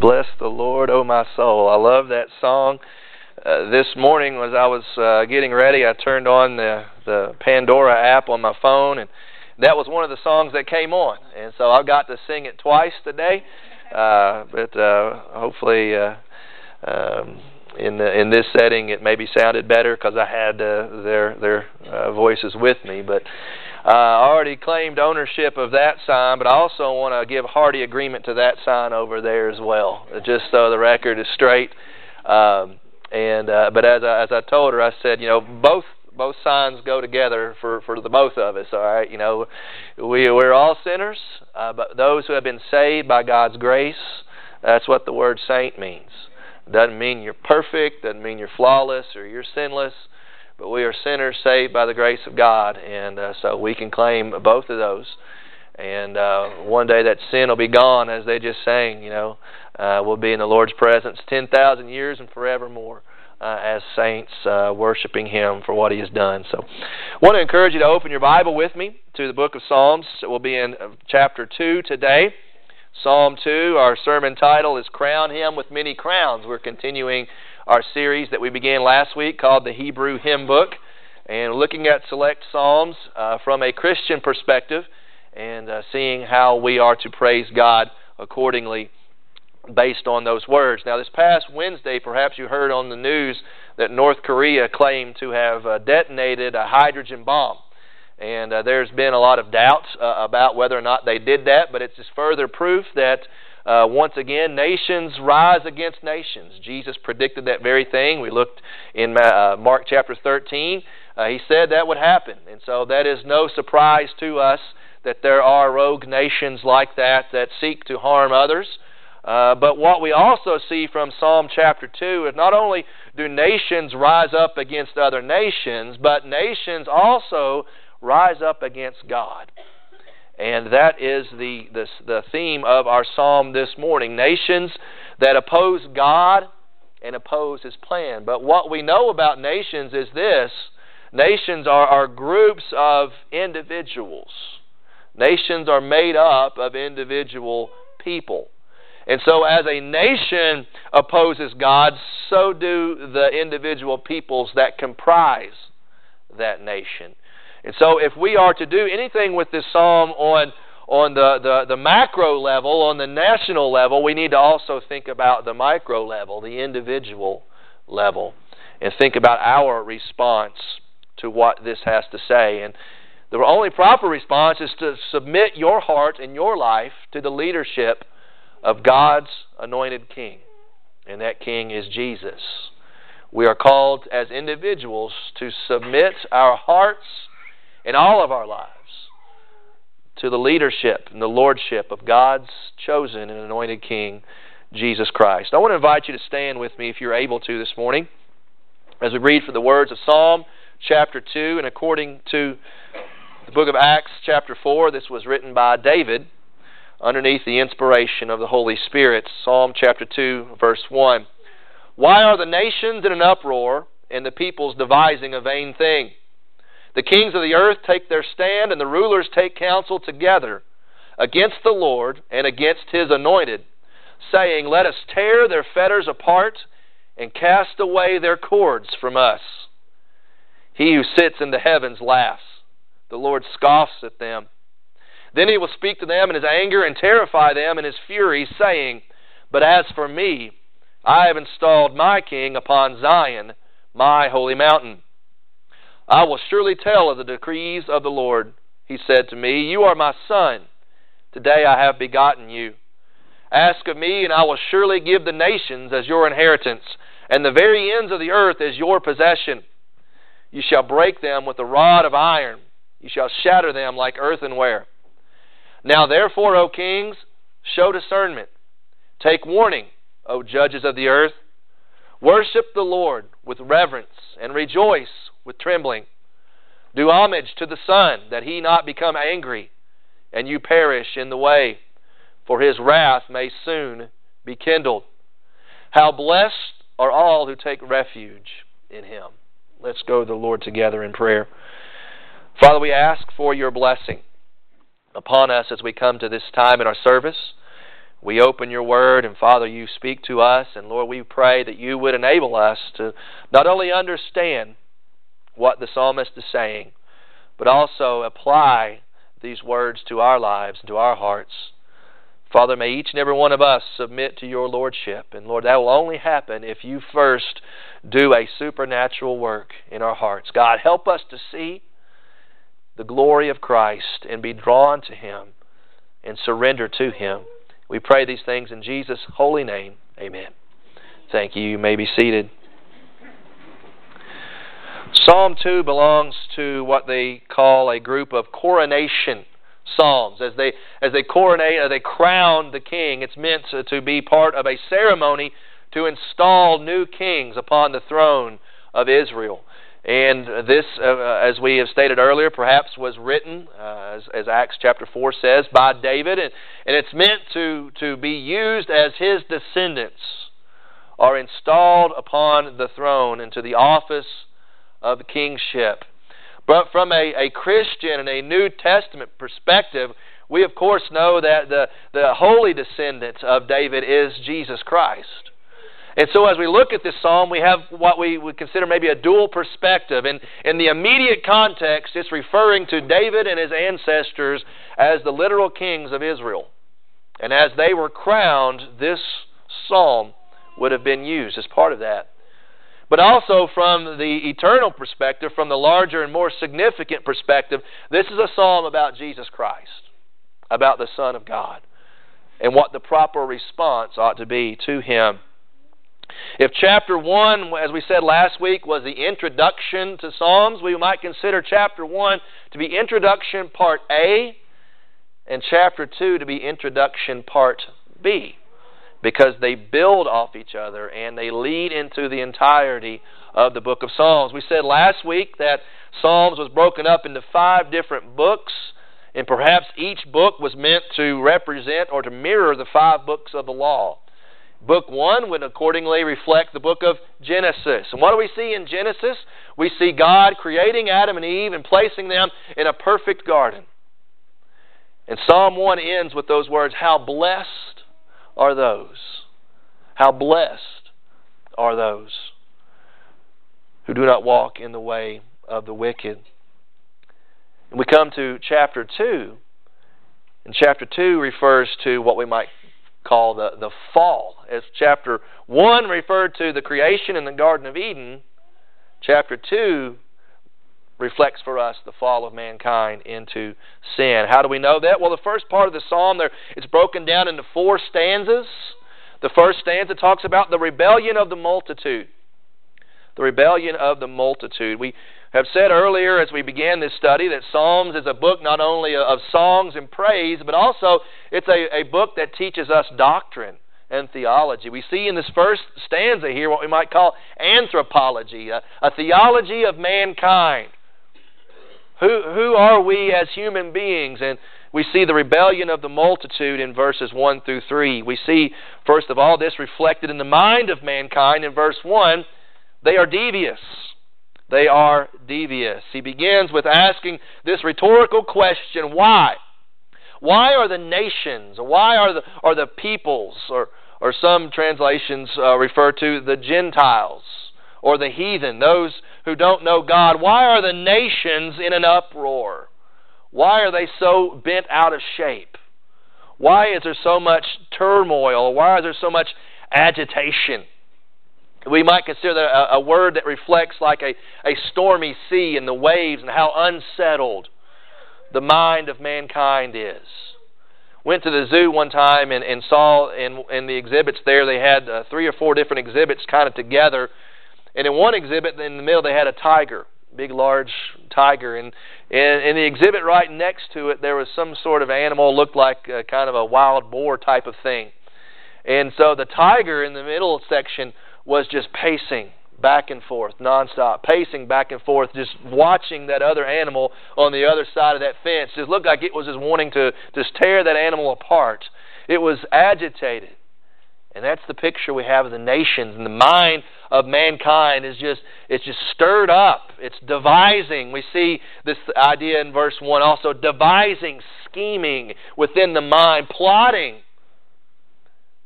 Bless the Lord, O oh my soul. I love that song. Uh, this morning, as I was uh, getting ready, I turned on the the Pandora app on my phone, and that was one of the songs that came on. And so I got to sing it twice today. Uh, but uh, hopefully, uh, um, in the, in this setting, it maybe sounded better because I had uh, their their uh, voices with me. But uh, I already claimed ownership of that sign, but I also want to give hearty agreement to that sign over there as well, just so the record is straight. Um, and uh, but as I, as I told her, I said, you know, both both signs go together for for the both of us. All right, you know, we we're all sinners, uh, but those who have been saved by God's grace, that's what the word saint means. Doesn't mean you're perfect. Doesn't mean you're flawless or you're sinless but we are sinners saved by the grace of God, and uh, so we can claim both of those. And uh, one day that sin will be gone, as they just sang. You know, uh, we'll be in the Lord's presence ten thousand years and forevermore. Uh, as saints uh, worshiping Him for what He has done. So, I want to encourage you to open your Bible with me to the book of Psalms. We'll be in uh, chapter 2 today. Psalm 2, our sermon title is Crown Him with Many Crowns. We're continuing our series that we began last week called the Hebrew Hymn Book, and looking at select psalms uh, from a Christian perspective and uh, seeing how we are to praise God accordingly based on those words. Now, this past Wednesday, perhaps you heard on the news that North Korea claimed to have uh, detonated a hydrogen bomb. And uh, there's been a lot of doubts uh, about whether or not they did that, but it's just further proof that uh, once again, nations rise against nations. Jesus predicted that very thing. We looked in uh, Mark chapter 13. Uh, he said that would happen. And so that is no surprise to us that there are rogue nations like that that seek to harm others. Uh, but what we also see from Psalm chapter 2 is not only do nations rise up against other nations, but nations also rise up against God. And that is the, the, the theme of our psalm this morning. Nations that oppose God and oppose His plan. But what we know about nations is this nations are, are groups of individuals, nations are made up of individual people. And so, as a nation opposes God, so do the individual peoples that comprise that nation. And so, if we are to do anything with this psalm on on the, the, the macro level, on the national level, we need to also think about the micro level, the individual level, and think about our response to what this has to say. And the only proper response is to submit your heart and your life to the leadership of God's anointed King. And that King is Jesus. We are called as individuals to submit our hearts in all of our lives to the leadership and the lordship of God's chosen and anointed King, Jesus Christ. I want to invite you to stand with me if you're able to this morning as we read from the words of Psalm chapter 2 and according to the book of Acts chapter 4, this was written by David underneath the inspiration of the Holy Spirit. Psalm chapter 2, verse 1. Why are the nations in an uproar and the peoples devising a vain thing? The kings of the earth take their stand, and the rulers take counsel together against the Lord and against his anointed, saying, Let us tear their fetters apart and cast away their cords from us. He who sits in the heavens laughs. The Lord scoffs at them. Then he will speak to them in his anger and terrify them in his fury, saying, But as for me, I have installed my king upon Zion, my holy mountain. I will surely tell of the decrees of the Lord. He said to me, You are my son. Today I have begotten you. Ask of me, and I will surely give the nations as your inheritance, and the very ends of the earth as your possession. You shall break them with a rod of iron, you shall shatter them like earthenware. Now therefore, O kings, show discernment. Take warning, O judges of the earth. Worship the Lord with reverence, and rejoice with trembling. Do homage to the Son, that he not become angry, and you perish in the way, for his wrath may soon be kindled. How blessed are all who take refuge in him. Let's go to the Lord together in prayer. Father, we ask for your blessing upon us as we come to this time in our service. we open your word, and Father, you speak to us. And Lord, we pray that you would enable us to not only understand what the psalmist is saying, but also apply these words to our lives and to our hearts. Father, may each and every one of us submit to your Lordship. And Lord, that will only happen if you first do a supernatural work in our hearts. God, help us to see the glory of Christ and be drawn to Him and surrender to Him. We pray these things in Jesus' holy name. Amen. Thank you. You may be seated. Psalm 2 belongs to what they call a group of coronation psalms. As they, as they coronate, or they crown the king, it's meant to, to be part of a ceremony to install new kings upon the throne of Israel. And this, uh, uh, as we have stated earlier, perhaps was written, uh, as, as, Acts chapter 4 says, by David. And, and it's meant to, to be used as his descendants are installed upon the throne into the office of kingship. But from a, a Christian and a New Testament perspective, we of course know that the, the holy descendant of David is Jesus Christ. And so, as we look at this psalm, we have what we would consider maybe a dual perspective. And in the immediate context, it's referring to David and his ancestors as the literal kings of Israel. And as they were crowned, this psalm would have been used as part of that. But also from the eternal perspective, from the larger and more significant perspective, this is a psalm about Jesus Christ, about the Son of God, and what the proper response ought to be to Him. If chapter 1, as we said last week, was the introduction to Psalms, we might consider chapter 1 to be introduction part A and chapter 2 to be introduction part B because they build off each other and they lead into the entirety of the book of Psalms. We said last week that Psalms was broken up into five different books, and perhaps each book was meant to represent or to mirror the five books of the law. Book 1 would accordingly reflect the book of Genesis. And what do we see in Genesis? We see God creating Adam and Eve and placing them in a perfect garden. And Psalm 1 ends with those words How blessed are those! How blessed are those who do not walk in the way of the wicked. And we come to chapter 2. And chapter 2 refers to what we might call the, the fall. As chapter 1 referred to the creation in the Garden of Eden, chapter 2 reflects for us the fall of mankind into sin. How do we know that? Well, the first part of the psalm there it's broken down into four stanzas. The first stanza talks about the rebellion of the multitude. The rebellion of the multitude. We have said earlier as we began this study that Psalms is a book not only of songs and praise, but also it's a, a book that teaches us doctrine and theology. We see in this first stanza here what we might call anthropology, a, a theology of mankind. Who, who are we as human beings? And we see the rebellion of the multitude in verses 1 through 3. We see, first of all, this reflected in the mind of mankind in verse 1. They are devious they are devious. He begins with asking this rhetorical question why? Why are the nations, why are the, are the peoples, or, or some translations uh, refer to the Gentiles, or the heathen, those who don't know God, why are the nations in an uproar? Why are they so bent out of shape? Why is there so much turmoil? Why is there so much agitation? we might consider that a, a word that reflects like a, a stormy sea and the waves and how unsettled the mind of mankind is. Went to the zoo one time and, and saw in, in the exhibits there, they had uh, three or four different exhibits kind of together. And in one exhibit in the middle, they had a tiger, big, large tiger. And in, the exhibit right next to it, there was some sort of animal, looked like a, kind of a wild boar type of thing. And so the tiger in the middle section was just pacing back and forth nonstop, pacing back and forth, just watching that other animal on the other side of that fence. Just looked like it was just wanting to just tear that animal apart. It was agitated. And that's the picture we have of the nations and the mind of mankind is just it's just stirred up. It's devising. We see this idea in verse 1 also devising, scheming within the mind, plotting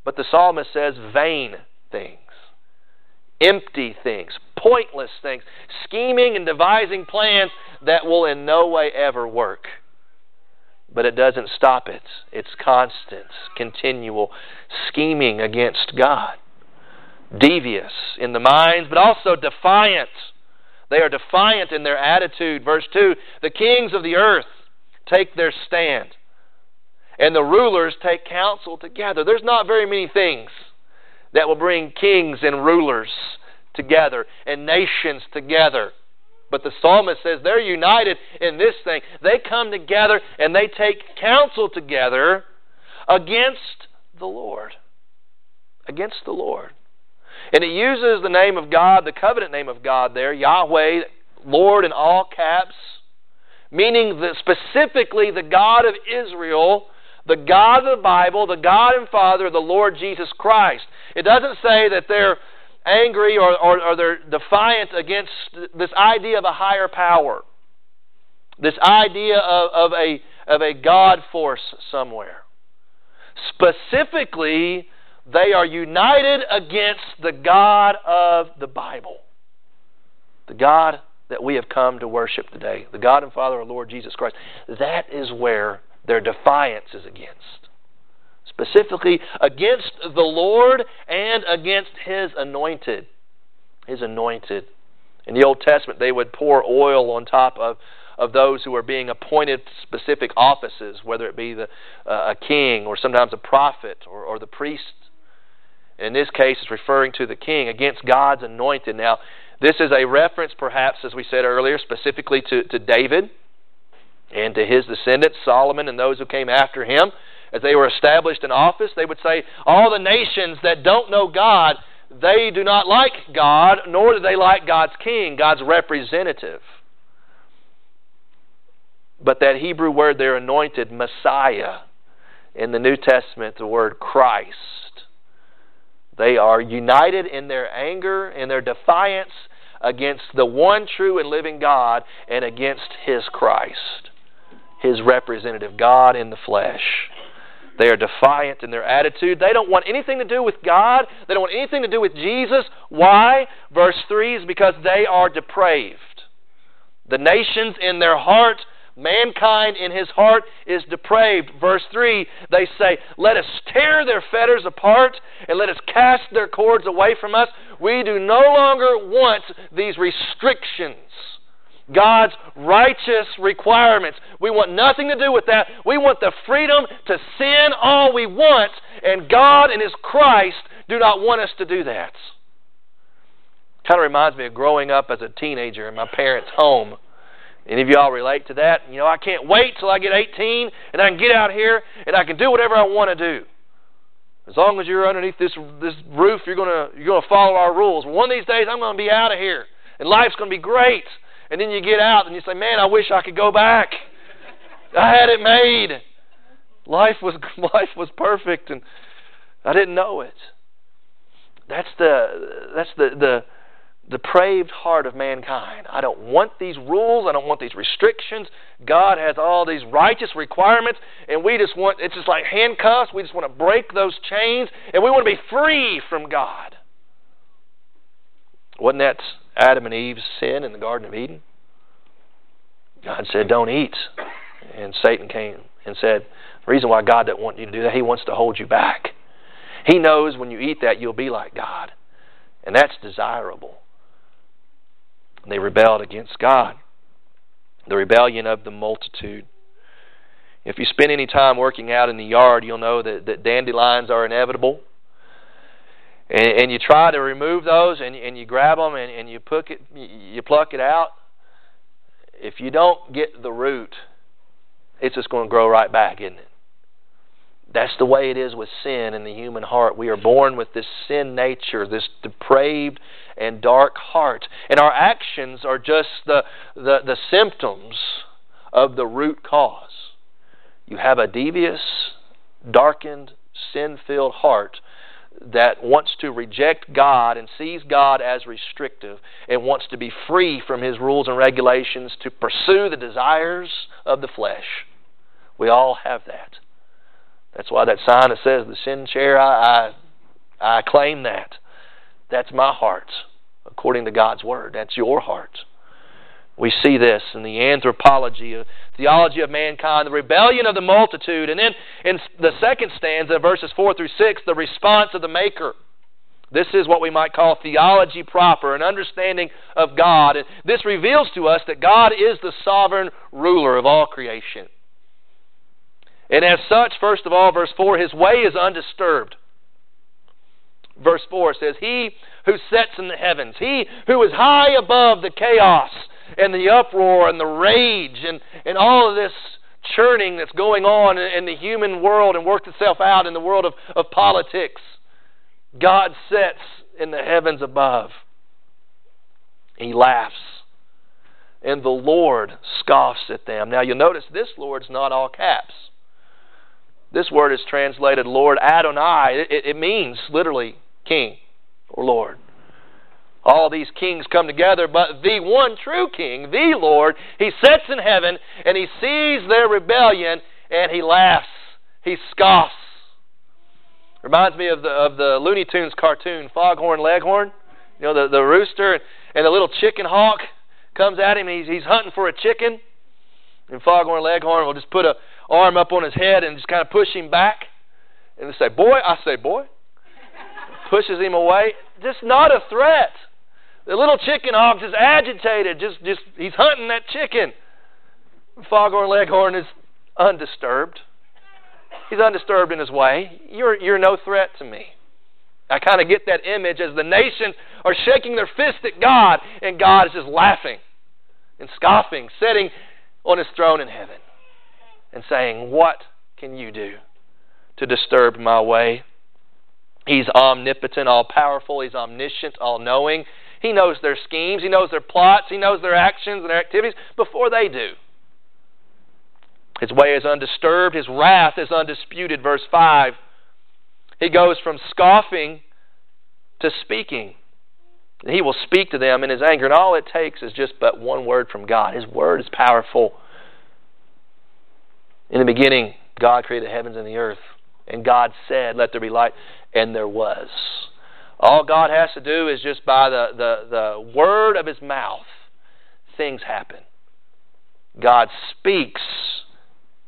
But the psalmist says vain things, empty things, pointless things, scheming and devising plans that will in no way ever work. But it doesn't stop it. It's constant, continual scheming against God. Devious in the minds, but also defiant. They are defiant in their attitude. Verse 2 The kings of the earth take their stand, and the rulers take counsel together. There's not very many things that will bring kings and rulers together and nations together. But the psalmist says they're united in this thing. They come together and they take counsel together against the Lord. Against the Lord. And it uses the name of God, the covenant name of God there, Yahweh, Lord in all caps, meaning that specifically the God of Israel, the God of the Bible, the God and Father the Lord Jesus Christ. It doesn't say that they're angry or, or, or they're defiant against this idea of a higher power, this idea of, of, a, of a God force somewhere. Specifically, they are united against the God of the Bible, the God that we have come to worship today, the God and Father of Lord Jesus Christ. That is where their defiance is against specifically against the Lord and against His anointed. His anointed. In the Old Testament, they would pour oil on top of, of those who were being appointed specific offices, whether it be the, uh, a king or sometimes a prophet or, or the priest. In this case, it's referring to the king against God's anointed. Now, this is a reference, perhaps, as we said earlier, specifically to, to David and to his descendants, Solomon, and those who came after him as they were established in office, they would say, All the nations that don't know God, they do not like God, nor do they like God's king, God's representative. But that Hebrew word there, anointed, Messiah, in the New Testament, the word Christ. They are united in their anger, and their defiance against the one true and living God and against His Christ, His representative, God in the flesh. They are defiant in their attitude. They don't want anything to do with God. They don't want anything to do with Jesus. Why? Verse 3 is because they are depraved. The nations in their heart, mankind in his heart is depraved. Verse 3, they say, Let us tear their fetters apart and let us cast their cords away from us. We do no longer want these restrictions God's righteous requirements. We want nothing to do with that. We want the freedom to sin all we want, and God and His Christ do not want us to do that. Kind of reminds me of growing up as a teenager in my parents' home. Any of y'all relate to that? You know, I can't wait till I get 18 and I can get out here and I can do whatever I want to do. As long as you're underneath this this roof, you're gonna you're gonna follow our rules. One of these days, I'm gonna be out of here, and life's gonna be great. And then you get out and you say, Man, I wish I could go back. I had it made. Life was life was perfect and I didn't know it. That's the that's the the depraved heart of mankind. I don't want these rules. I don't want these restrictions. God has all these righteous requirements, and we just want, it's just like handcuffs. We just want to break those chains, and we want to be free from God. Wasn't that Adam and Eve's sin in the Garden of Eden? God said, Don't eat. And Satan came and said, The reason why God doesn't want you to do that, He wants to hold you back. He knows when you eat that, you'll be like God. And that's desirable. They rebelled against God. The rebellion of the multitude. If you spend any time working out in the yard, you'll know that, that dandelions are inevitable and, and you try to remove those and, and you grab them and, and you, pluck it, you pluck it out, if you don't get the root, it's just going to grow right back, isn't it? That's the way it is with sin in the human heart. We are born with this sin nature, this depraved and dark heart. And our actions are just the, the, the symptoms of the root cause. You have a devious, darkened, sin filled heart that wants to reject God and sees God as restrictive and wants to be free from His rules and regulations to pursue the desires of the flesh. We all have that. That's why that sign that says the sin chair, I, I, I claim that. That's my heart, according to God's Word. That's your heart. We see this in the anthropology, theology of mankind, the rebellion of the multitude, and then in the second stanza, verses 4 through 6, the response of the Maker. This is what we might call theology proper, an understanding of God. And this reveals to us that God is the sovereign ruler of all creation. And as such, first of all, verse 4, his way is undisturbed. Verse 4 says, He who sits in the heavens, He who is high above the chaos and the uproar and the rage and, and all of this churning that's going on in, in the human world and works itself out in the world of, of politics. God sits in the heavens above. He laughs. And the Lord scoffs at them. Now you'll notice this Lord's not all caps. This word is translated Lord Adonai. It, it means literally king or Lord. All these kings come together, but the one true king, the Lord, he sits in heaven and he sees their rebellion and he laughs. He scoffs. Reminds me of the of the Looney Tunes cartoon, Foghorn Leghorn. You know, the, the rooster and, and the little chicken hawk comes at him. He's, he's hunting for a chicken. And Foghorn Leghorn will just put a arm up on his head and just kind of push him back. And say, Boy, I say, Boy. Pushes him away. Just not a threat. The little chicken hawk is agitated. Just, just he's hunting that chicken. Foghorn Leghorn is undisturbed. He's undisturbed in his way. You're, you're no threat to me. I kind of get that image as the nations are shaking their fist at God, and God is just laughing and scoffing, sitting on his throne in heaven and saying, What can you do to disturb my way? He's omnipotent, all powerful, he's omniscient, all knowing. He knows their schemes, he knows their plots, he knows their actions and their activities before they do. His way is undisturbed, his wrath is undisputed. Verse 5. He goes from scoffing to speaking. He will speak to them in his anger, and all it takes is just but one word from God. His word is powerful. In the beginning, God created the heavens and the earth, and God said, Let there be light, and there was. All God has to do is just by the, the, the word of his mouth, things happen. God speaks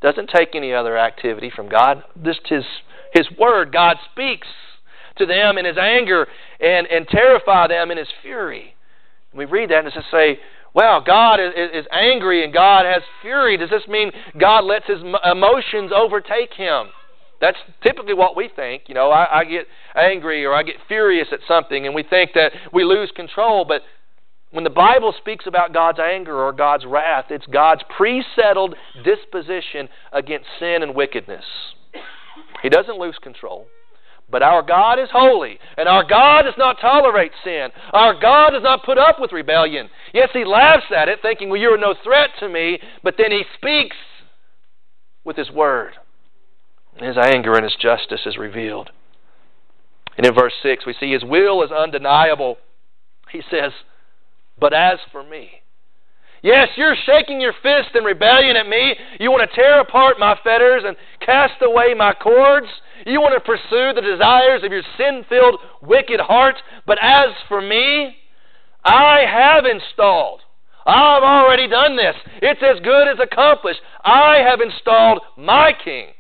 doesn't take any other activity from God. Just His, His Word. God speaks to them in His anger and, and terrify them in His fury. we read that and just say, well, God is, is angry and God has fury. Does this mean God lets His emotions overtake Him? That's typically what we think. You know, I, I get angry or I get furious at something and we think that we lose control, but when the Bible speaks about God's anger or God's wrath, it's God's pre settled disposition against sin and wickedness. He doesn't lose control. But our God is holy, and our God does not tolerate sin. Our God does not put up with rebellion. Yes, He laughs at it, thinking, Well, you are no threat to me, but then He speaks with His word. His anger and His justice is revealed. And in verse 6, we see His will is undeniable. He says, but as for me, yes, you're shaking your fist in rebellion at me. You want to tear apart my fetters and cast away my cords. You want to pursue the desires of your sin filled, wicked heart. But as for me, I have installed. I've already done this. It's as good as accomplished. I have installed my king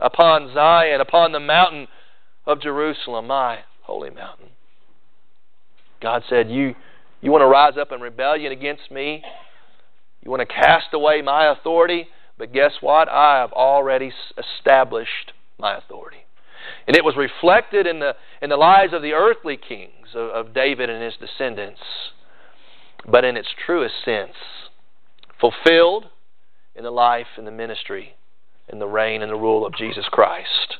upon Zion, upon the mountain of Jerusalem, my holy mountain. God said, You you want to rise up in rebellion against me? You want to cast away my authority? But guess what? I have already established my authority. And it was reflected in the, in the lives of the earthly kings of, of David and his descendants, but in its truest sense, fulfilled in the life and the ministry and the reign and the rule of Jesus Christ.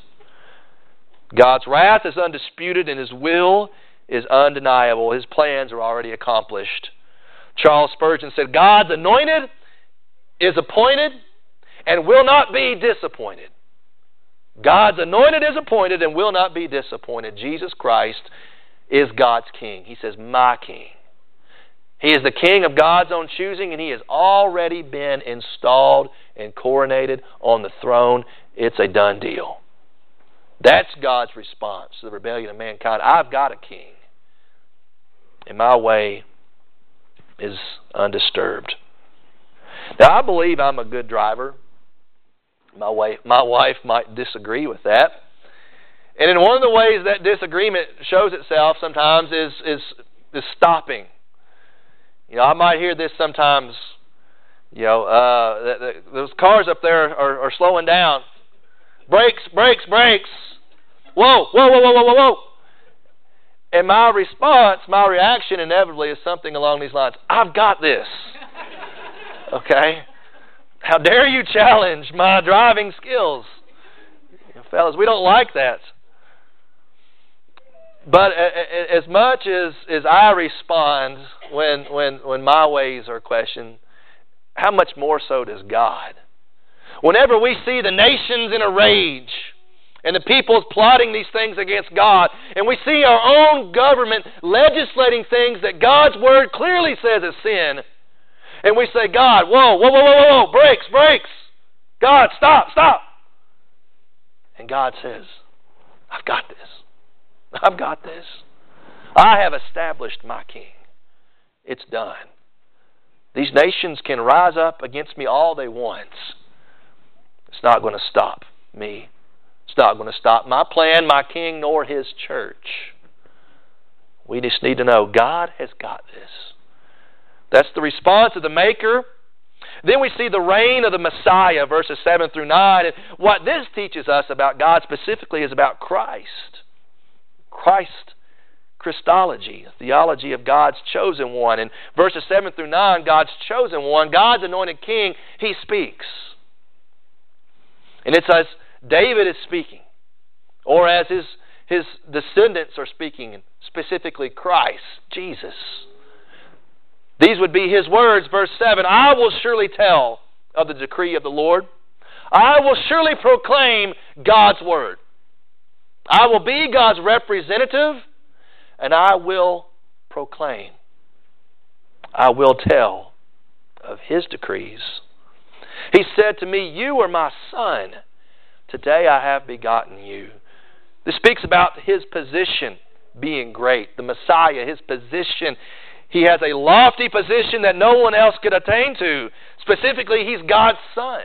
God's wrath is undisputed, and His will is undeniable. His plans are already accomplished. Charles Spurgeon said, God's anointed is appointed and will not be disappointed. God's anointed is appointed and will not be disappointed. Jesus Christ is God's king. He says, My king. He is the king of God's own choosing, and he has already been installed and coronated on the throne it's a done deal. That's God's response to the rebellion of mankind. I've got a king, and my way is undisturbed. Now, I believe I'm a good driver. My wife, my wife might disagree with that. And in one of the ways that disagreement shows itself sometimes is, is, is stopping. You know, I might hear this sometimes. You know, uh, the, the, those cars up there are, are slowing down. Brakes, brakes, brakes. Whoa, whoa, whoa, whoa, whoa, whoa, whoa. And my response, my reaction inevitably is something along these lines I've got this. Okay? How dare you challenge my driving skills? fellas, we don't like that. But as much as, as I respond when, when, when my ways are questioned, how much more so does God? Whenever we see the nations in a rage and the people's plotting these things against God, and we see our own government legislating things that God's Word clearly says is sin, and we say, God, whoa, whoa, whoa, whoa, whoa, brakes, brakes. God, stop, stop. And God says, I've got this. I've got this. I have established my king. It's done. These nations can rise up against me all they want. It's not going to stop me. It's not going to stop my plan, my king, nor his church. We just need to know God has got this. That's the response of the Maker. Then we see the reign of the Messiah, verses 7 through 9. And what this teaches us about God specifically is about Christ. Christ Christology, theology of God's chosen one. In verses 7 through 9, God's chosen one, God's anointed king, he speaks. And it's as David is speaking, or as his, his descendants are speaking, specifically Christ, Jesus. These would be his words, verse 7 I will surely tell of the decree of the Lord. I will surely proclaim God's word. I will be God's representative, and I will proclaim. I will tell of His decrees. He said to me, You are my son. Today I have begotten you. This speaks about His position being great, the Messiah, His position. He has a lofty position that no one else could attain to. Specifically, He's God's Son.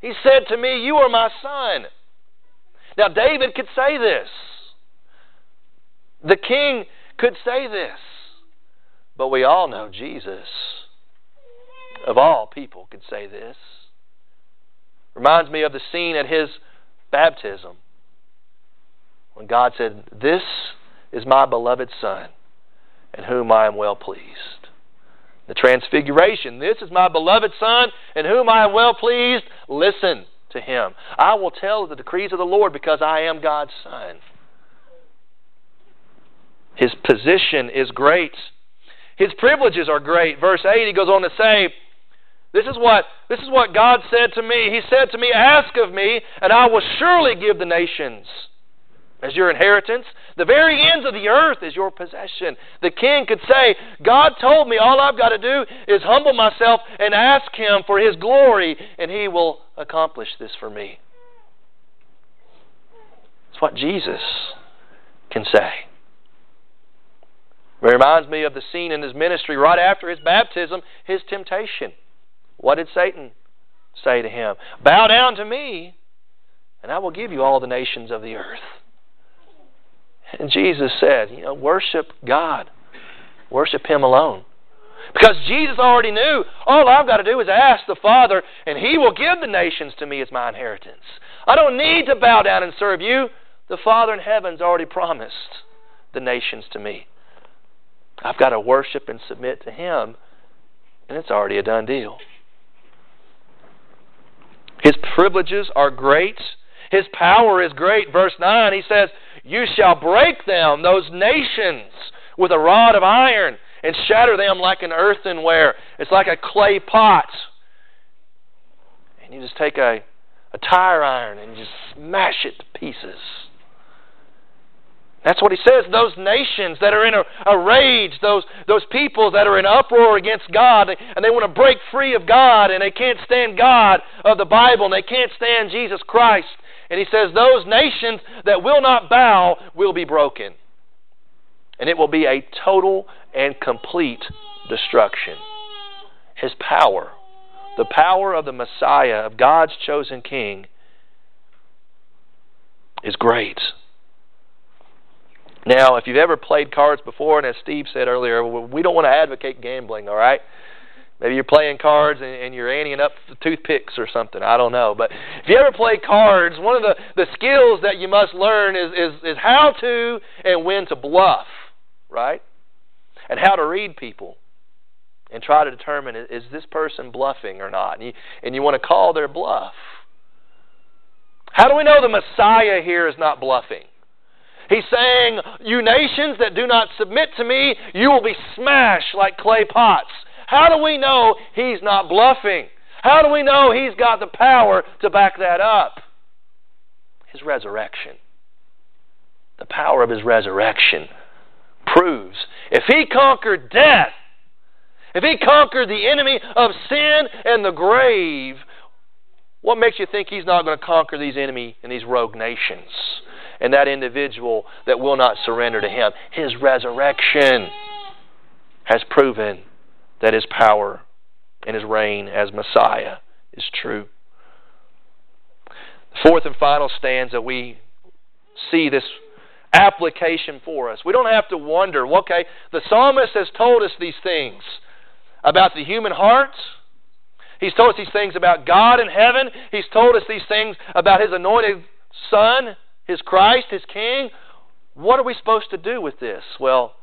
He said to me, You are my Son. Now, David could say this. The king could say this. But we all know Jesus, of all people, could say this. Reminds me of the scene at his baptism when God said, This is my beloved Son, in whom I am well pleased. The Transfiguration, This is my beloved Son, in whom I am well pleased. Listen to him. I will tell the decrees of the Lord because I am God's son. His position is great. His privileges are great. Verse 8 he goes on to say, this is what this is what God said to me. He said to me, "Ask of me, and I will surely give the nations as your inheritance. The very ends of the earth is your possession. The king could say, God told me all I've got to do is humble myself and ask him for his glory, and he will accomplish this for me. It's what Jesus can say. It reminds me of the scene in his ministry right after his baptism, his temptation. What did Satan say to him? Bow down to me, and I will give you all the nations of the earth. And Jesus said, you know, worship God. Worship Him alone. Because Jesus already knew, all I've got to do is ask the Father, and He will give the nations to me as my inheritance. I don't need to bow down and serve you. The Father in heaven's already promised the nations to me. I've got to worship and submit to Him, and it's already a done deal. His privileges are great. His power is great. Verse 9, he says, You shall break them, those nations, with a rod of iron, and shatter them like an earthenware. It's like a clay pot. And you just take a, a tire iron and just smash it to pieces. That's what he says. Those nations that are in a, a, rage, those, those peoples that are in uproar against God, and they want to break free of God, and they can't stand God of the Bible, and they can't stand Jesus Christ. And he says, Those nations that will not bow will be broken. And it will be a total and complete destruction. His power, the power of the Messiah, of God's chosen King, is great. Now, if you've ever played cards before, and as Steve said earlier, we don't want to advocate gambling, all right? Maybe you're playing cards and, and you're anteing up toothpicks or something. I don't know. But if you ever play cards, one of the, the skills that you must learn is, is, is how to and when to bluff, right? And how to read people and try to determine is this person bluffing or not. And you, and you want to call their bluff. How do we know the Messiah here is not bluffing? He's saying, You nations that do not submit to me, you will be smashed like clay pots. How do we know he's not bluffing? How do we know he's got the power to back that up? His resurrection. The power of his resurrection proves if he conquered death, if he conquered the enemy of sin and the grave, what makes you think he's not going to conquer these enemy and these rogue nations? And that individual that will not surrender to Him. His resurrection has proven that His power and His reign as Messiah is true. The fourth and final stanza, we see this application for us. We don't have to wonder, okay, the psalmist has told us these things about the human heart. He's told us these things about God in heaven. He's told us these things about His anointed Son his Christ, His King. What are we supposed to do with this? Well,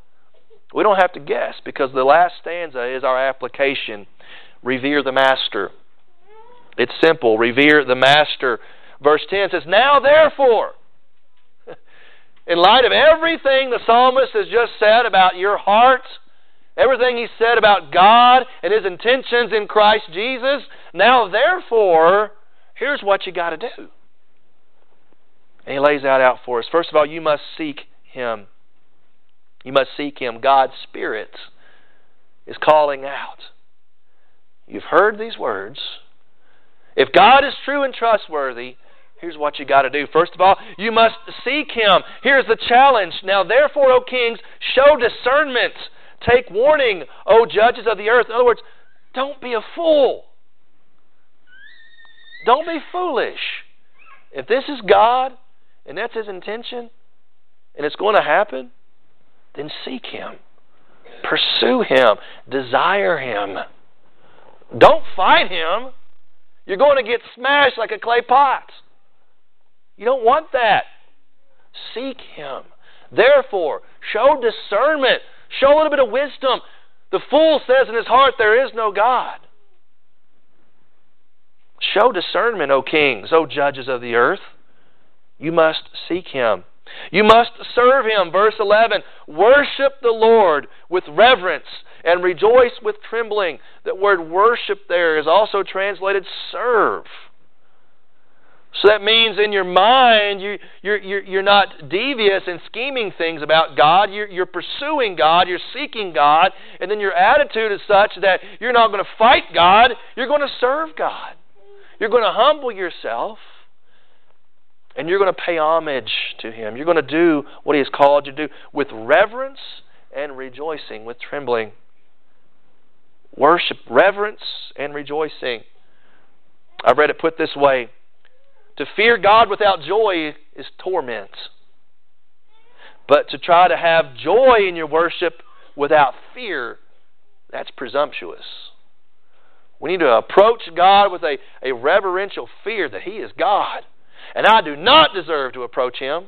we don't have to guess because the last stanza is our application. Revere the Master. It's simple. Revere the Master. Verse 10 says, Now therefore, in light of everything the psalmist has just said about your heart, everything he said about God and his intentions in Christ Jesus, now therefore, here's what you got to do. And he lays that out for us. First of all, you must seek him. You must seek him. God's Spirit is calling out. You've heard these words. If God is true and trustworthy, here's what you got to do. First of all, you must seek him. Here's the challenge. Now, therefore, O kings, show discernment. Take warning, O judges of the earth. In other words, don't be a fool. Don't be foolish. If this is God, and that's his intention, and it's going to happen, then seek him. Pursue him. Desire him. Don't fight him. You're going to get smashed like a clay pot. You don't want that. Seek him. Therefore, show discernment. Show a little bit of wisdom. The fool says in his heart, There is no God. Show discernment, O kings, O judges of the earth. You must seek Him. You must serve Him. Verse 11 Worship the Lord with reverence and rejoice with trembling. That word worship there is also translated serve. So that means in your mind, you, you're, you're, you're not devious and scheming things about God. You're, you're pursuing God. You're seeking God. And then your attitude is such that you're not going to fight God. You're going to serve God. You're going to humble yourself. And you're going to pay homage to Him. You're going to do what He has called you to do with reverence and rejoicing, with trembling. Worship, reverence, and rejoicing. I've read it put this way To fear God without joy is torment. But to try to have joy in your worship without fear, that's presumptuous. We need to approach God with a, a reverential fear that He is God and I do not deserve to approach Him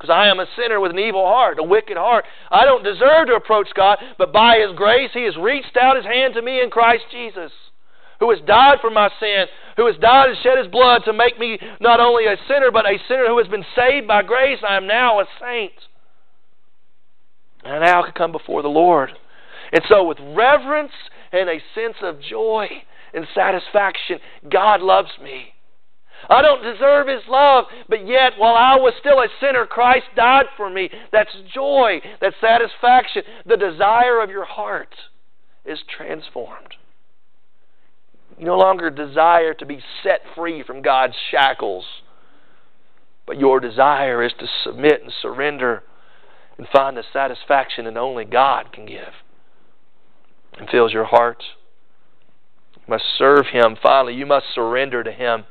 because I am a sinner with an evil heart, a wicked heart. I don't deserve to approach God, but by His grace, He has reached out His hand to me in Christ Jesus, who has died for my sin, who has died and shed His blood to make me not only a sinner, but a sinner who has been saved by grace. I am now a saint. And now I can come before the Lord. And so, with reverence and a sense of joy and satisfaction, God loves me. I don't deserve His love, but yet, while I was still a sinner, Christ died for me. That's joy, that's satisfaction. The desire of your heart is transformed. You no longer desire to be set free from God's shackles, but your desire is to submit and surrender and find the satisfaction that only God can give and fills your heart. You must serve Him. Finally, you must surrender to Him.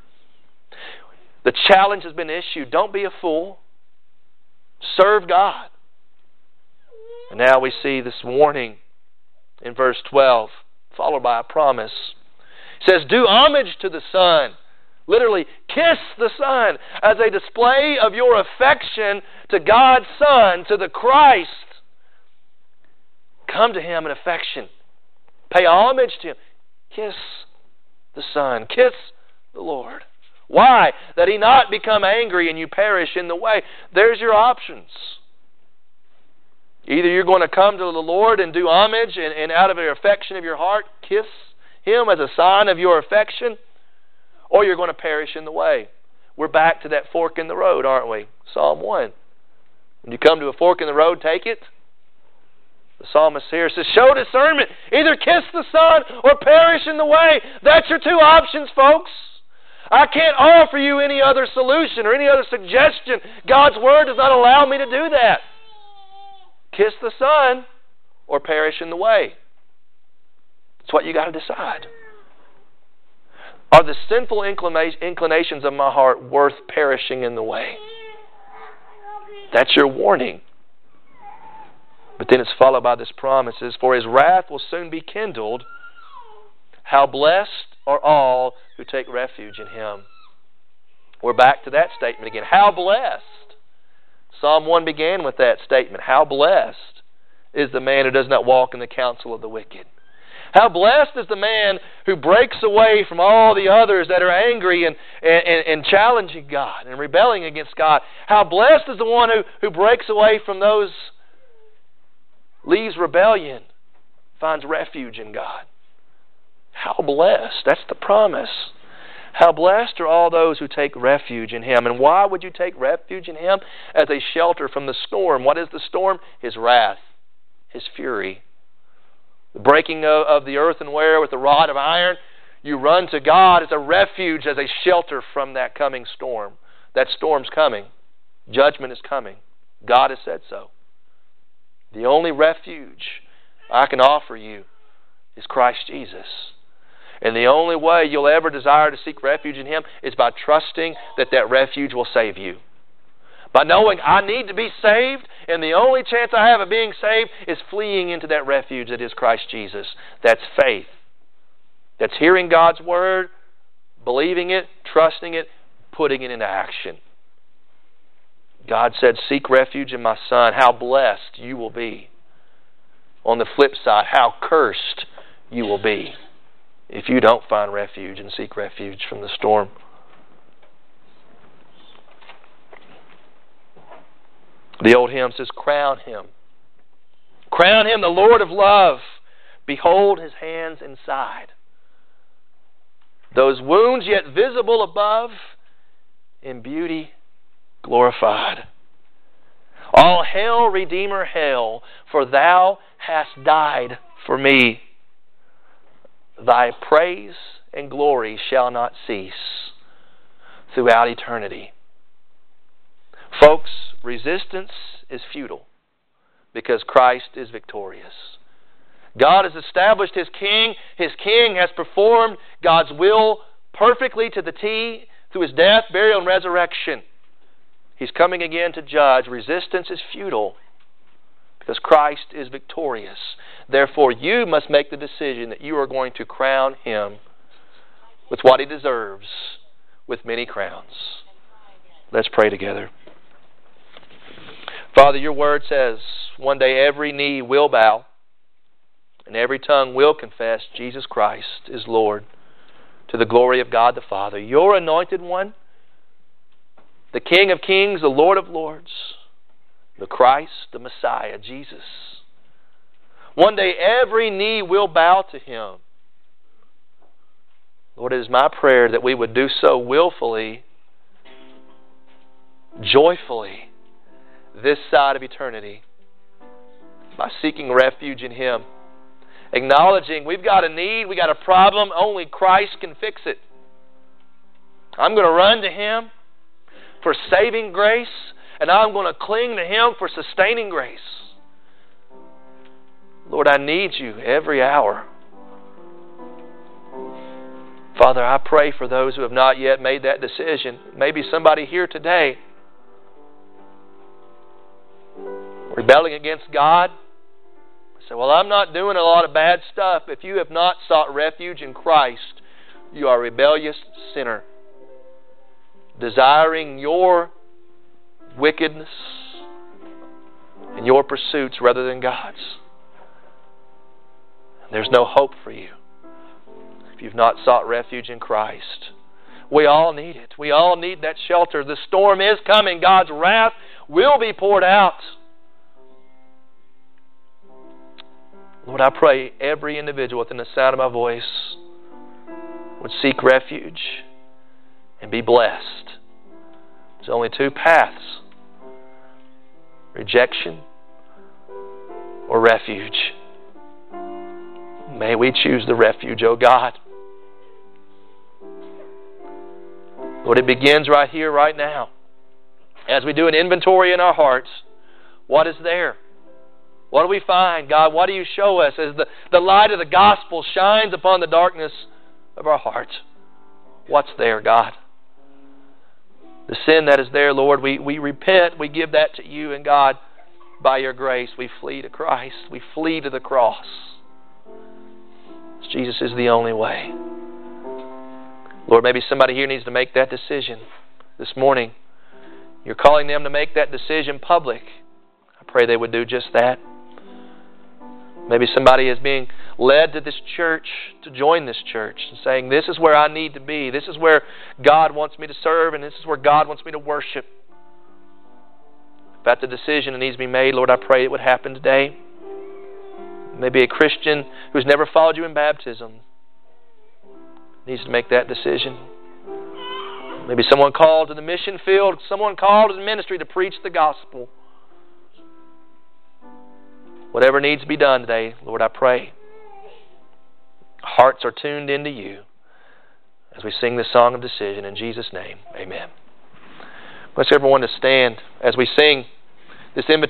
The challenge has been issued. Don't be a fool. Serve God. And now we see this warning in verse 12, followed by a promise. It says, Do homage to the Son. Literally, kiss the Son as a display of your affection to God's Son, to the Christ. Come to Him in affection. Pay homage to Him. Kiss the Son. Kiss the Lord. Why? That he not become angry and you perish in the way. There's your options. Either you're going to come to the Lord and do homage and, and out of your affection of your heart, kiss him as a sign of your affection, or you're going to perish in the way. We're back to that fork in the road, aren't we? Psalm 1. When you come to a fork in the road, take it. The psalmist here says, Show discernment. Either kiss the Son or perish in the way. That's your two options, folks. I can't offer you any other solution or any other suggestion. God's Word does not allow me to do that. Kiss the Son or perish in the way. That's what you got to decide. Are the sinful inclinations of my heart worth perishing in the way? That's your warning. But then it's followed by this promise For his wrath will soon be kindled. How blessed are all who take refuge in him. We're back to that statement again. How blessed. Psalm 1 began with that statement. How blessed is the man who does not walk in the counsel of the wicked. How blessed is the man who breaks away from all the others that are angry and, and, and, challenging God and rebelling against God. How blessed is the one who, who breaks away from those, leaves rebellion, finds refuge in God. How blessed. That's the promise. How blessed are all those who take refuge in Him. And why would you take refuge in Him? As a shelter from the storm. What is the storm? His wrath, His fury. The breaking of, of the earthenware with the rod of iron. You run to God as a refuge, as a shelter from that coming storm. That storm's coming. Judgment is coming. God has said so. The only refuge I can offer you is Christ Jesus. And the only way you'll ever desire to seek refuge in Him is by trusting that that refuge will save you. By knowing I need to be saved, and the only chance I have of being saved is fleeing into that refuge that is Christ Jesus. That's faith. That's hearing God's Word, believing it, trusting it, putting it into action. God said, Seek refuge in my Son. How blessed you will be. On the flip side, how cursed you will be if you don't find refuge and seek refuge from the storm. The old hymn says, Crown him. Crown him the Lord of love. Behold his hands inside. Those wounds yet visible above, in beauty glorified. All hail, Redeemer, hail, for thou hast died for me. Thy praise and glory shall not cease throughout eternity. Folks, resistance is futile because Christ is victorious. God has established His King. His King has performed God's will perfectly to the T through His death, burial, and resurrection. He's coming again to judge. Resistance is futile because Christ is victorious. Therefore, you must make the decision that you are going to crown him with what he deserves with many crowns. Let's pray together. Father, your word says one day every knee will bow and every tongue will confess Jesus Christ is Lord to the glory of God the Father. Your anointed one, the King of kings, the Lord of lords the Christ, the Messiah, Jesus. One day every knee will bow to him. Lord, it is my prayer that we would do so willfully joyfully this side of eternity by seeking refuge in Him. Acknowledging we've got a need, we've got a problem, only Christ can fix it. I'm going to run to Him for saving grace, and I'm going to cling to Him for sustaining grace. Lord, I need you every hour. Father, I pray for those who have not yet made that decision. Maybe somebody here today rebelling against God. Say, well, I'm not doing a lot of bad stuff. If you have not sought refuge in Christ, you are a rebellious sinner, desiring your wickedness and your pursuits rather than God's. There's no hope for you if you've not sought refuge in Christ. We all need it. We all need that shelter. The storm is coming. God's wrath will be poured out. Lord, I pray every individual within the sound of my voice would seek refuge and be blessed. There's only two paths rejection or refuge. May we choose the refuge, O oh God. Lord, it begins right here, right now. As we do an inventory in our hearts, what is there? What do we find, God? What do you show us as the, the light of the gospel shines upon the darkness of our hearts? What's there, God? The sin that is there, Lord, we, we repent, we give that to you, and God, by your grace, we flee to Christ. We flee to the cross. Jesus is the only way. Lord, maybe somebody here needs to make that decision this morning. You're calling them to make that decision public. I pray they would do just that. Maybe somebody is being led to this church to join this church and saying, This is where I need to be. This is where God wants me to serve, and this is where God wants me to worship. If that's a decision that needs to be made, Lord, I pray it would happen today. Maybe a Christian who's never followed you in baptism needs to make that decision. Maybe someone called to the mission field, someone called to the ministry to preach the gospel. Whatever needs to be done today, Lord, I pray. Hearts are tuned into you as we sing this song of decision. In Jesus' name, amen. Let's everyone to stand as we sing this invitation.